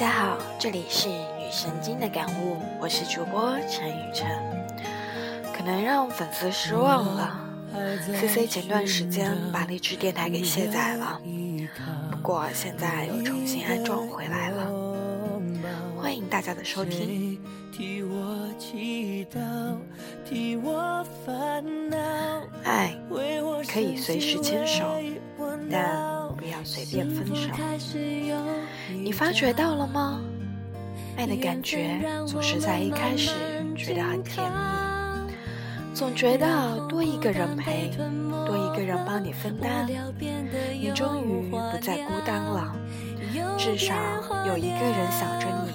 家好，这里是女神经的感悟，我是主播陈雨辰。可能让粉丝失望了，C C 前段时间把荔枝电台给卸载了，不过现在又重新安装回来了。欢迎大家的收听。爱可以随时牵手，但。随便分手。你发觉到了吗？爱的感觉总是在一开始觉得很甜蜜，总觉得多一个人陪，多一个人帮你分担，你终于不再孤单了。至少有一个人想着你，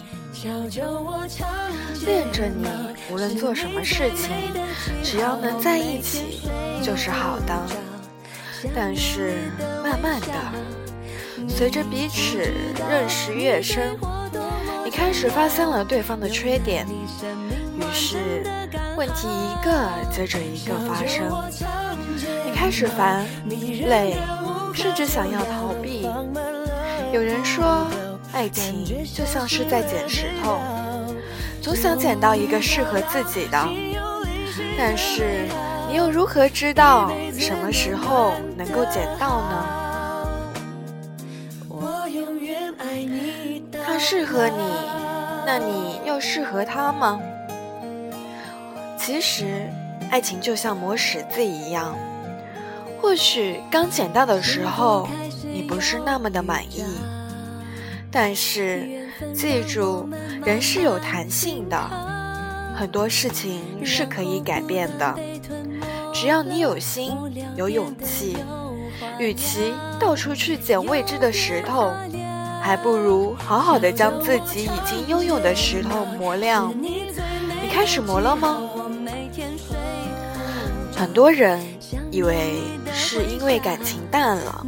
恋着你，无论做什么事情，只要能在一起就是好的。但是，慢慢的，随着彼此认识越深，你开始发现了对方的缺点，于是问题一个接着一个发生。你开始烦、累，甚至想要逃避。有人说，爱情就像是在捡石头，总想捡到一个适合自己的，但是。你又如何知道什么时候能够捡到呢？适合你，那你又适合他吗？其实，爱情就像磨石子一样，或许刚捡到的时候你不是那么的满意，但是记住，人是有弹性的，很多事情是可以改变的。只要你有心有勇气，与其到处去捡未知的石头，还不如好好的将自己已经拥有的石头磨亮。你开始磨了吗？很多人以为是因为感情淡了，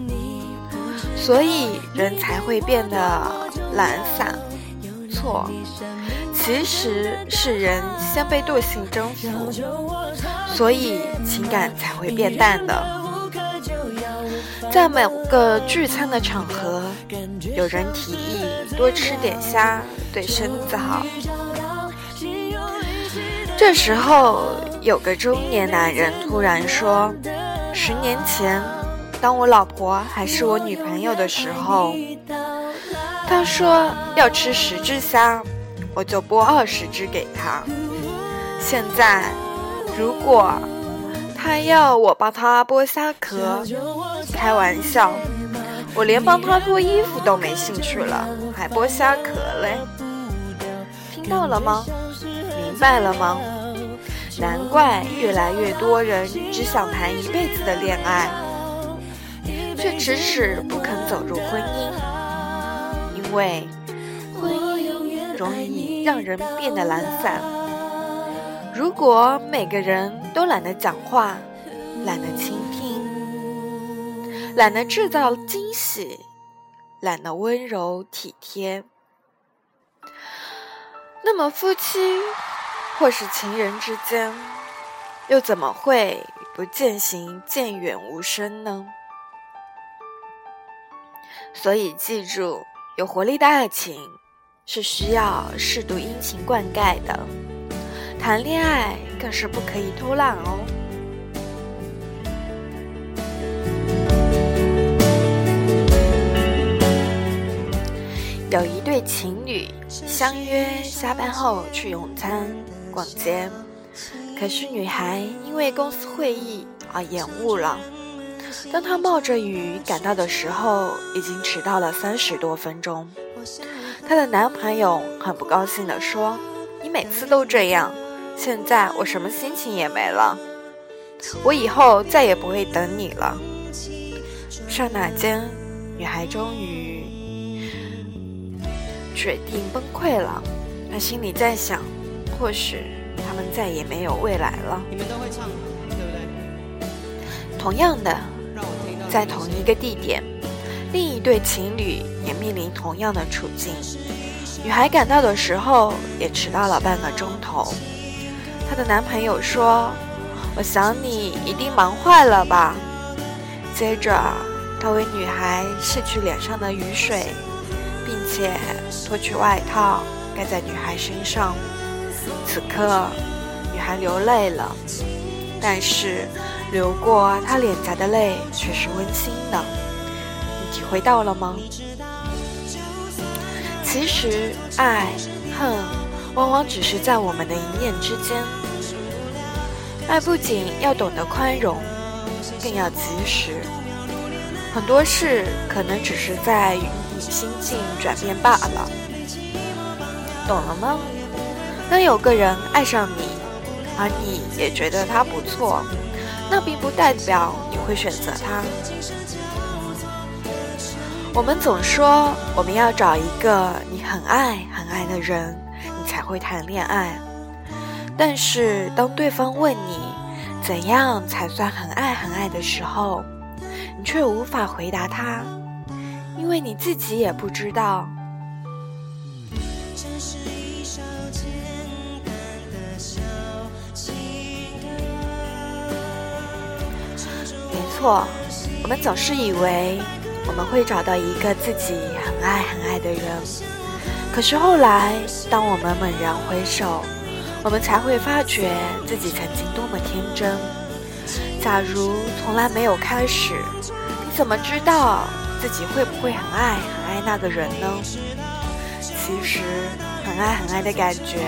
所以人才会变得懒散。错，其实是人先被惰性征服。所以情感才会变淡的。在某个聚餐的场合，有人提议多吃点虾，对身子好。这时候，有个中年男人突然说：“十年前，当我老婆还是我女朋友的时候，他说要吃十只虾，我就剥二十只给他。现在。”如果他要我帮他剥虾壳，开玩笑，我连帮他脱衣服都没兴趣了，还剥虾壳嘞？听到了吗？明白了吗？难怪越来越多人只想谈一辈子的恋爱，却迟迟不肯走入婚姻，因为婚姻容易让人变得懒散。如果每个人都懒得讲话，懒得，懒得制造惊喜，懒得温柔体贴，那么夫妻或是情人之间，又怎么会不渐行渐远无声呢？所以记住，有活力的爱情是需要适度殷勤灌溉的。谈恋爱更是不可以偷懒哦。有一对情侣相约下班后去用餐、逛街，可是女孩因为公司会议而延误了。当她冒着雨赶到的时候，已经迟到了三十多分钟。她的男朋友很不高兴地说：“你每次都这样。”现在我什么心情也没了，我以后再也不会等你了。刹那间，女孩终于决定崩溃了。他心里在想，或许他们再也没有未来了。你们都会唱，对不对？同样的，在同一个地点，另一对情侣也面临同样的处境。女孩赶到的时候，也迟到了半个钟头。她的男朋友说：“我想你一定忙坏了吧。”接着，他为女孩拭去脸上的雨水，并且脱去外套盖在女孩身上。此刻，女孩流泪了，但是流过她脸颊的泪却是温馨的。你体会到了吗？其实，爱、恨，往往只是在我们的一念之间。爱不仅要懂得宽容，更要及时。很多事可能只是在你心境转变罢了，懂了吗？当有个人爱上你，而你也觉得他不错，那并不代表你会选择他。我们总说我们要找一个你很爱很爱的人，你才会谈恋爱。但是当对方问你怎样才算很爱很爱的时候，你却无法回答他，因为你自己也不知道。没错，我们总是以为我们会找到一个自己很爱很爱的人，可是后来，当我们猛然回首，我们才会发觉自己曾经多么天真。假如从来没有开始，你怎么知道自己会不会很爱很爱那个人呢？其实，很爱很爱的感觉，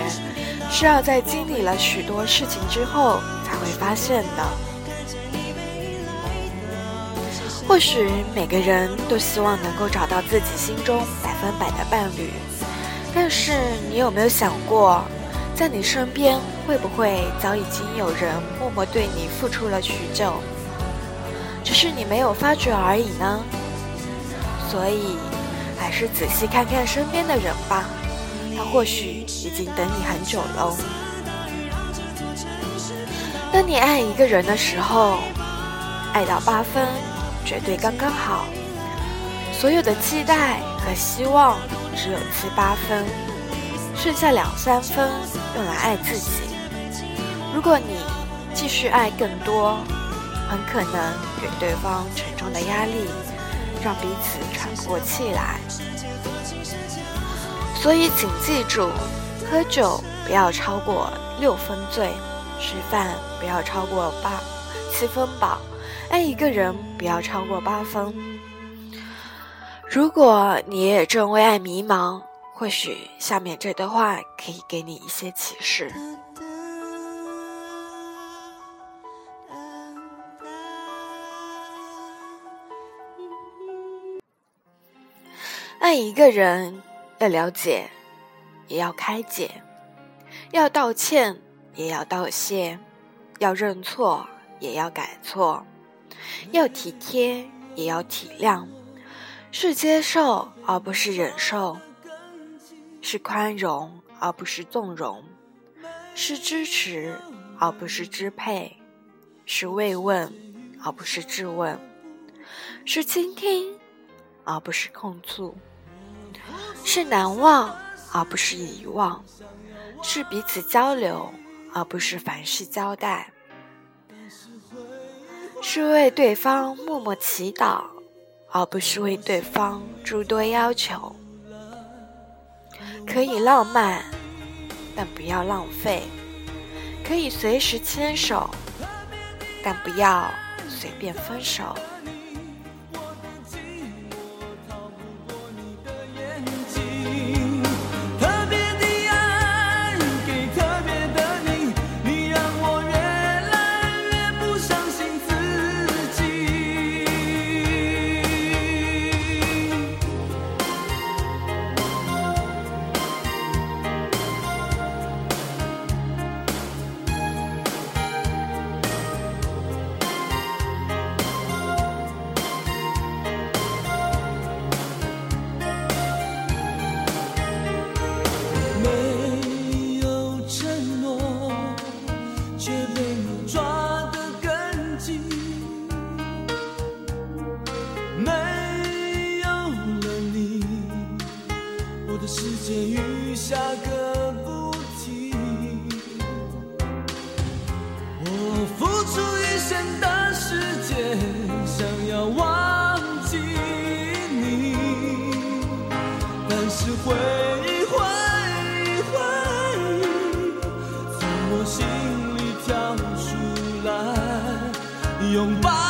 是要在经历了许多事情之后才会发现的。或许每个人都希望能够找到自己心中百分百的伴侣，但是你有没有想过？在你身边，会不会早已经有人默默对你付出了许久，只是你没有发觉而已呢？所以，还是仔细看看身边的人吧，他或许已经等你很久喽。当你爱一个人的时候，爱到八分，绝对刚刚好，所有的期待和希望只有七八分。剩下两三分用来爱自己。如果你继续爱更多，很可能给对方沉重的压力，让彼此喘不过气来。所以，请记住：喝酒不要超过六分醉，吃饭不要超过八七分饱，爱一个人不要超过八分。如果你也正为爱迷茫，或许下面这段话可以给你一些启示。爱一个人，要了解，也要开解；要道歉，也要道谢；要认错，也要改错；要体贴，也要体谅。是接受，而不是忍受。是宽容而不是纵容，是支持而不是支配，是慰问而不是质问，是倾听而不是控诉，是难忘而不是遗忘，是彼此交流而不是凡事交代，是为对方默默祈祷而不是为对方诸多要求。可以浪漫，但不要浪费；可以随时牵手，但不要随便分手。心里跳出来，拥抱。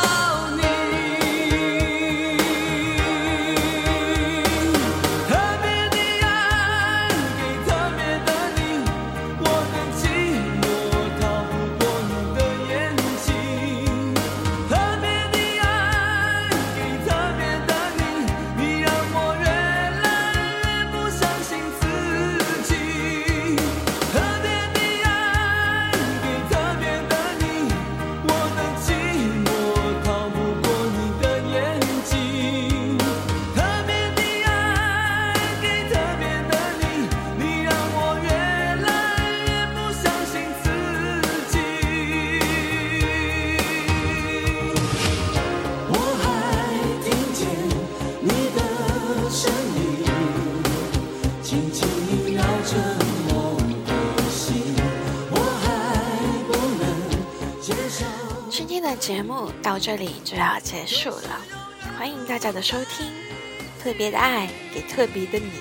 节目到这里就要结束了，欢迎大家的收听，特别的爱给特别的你。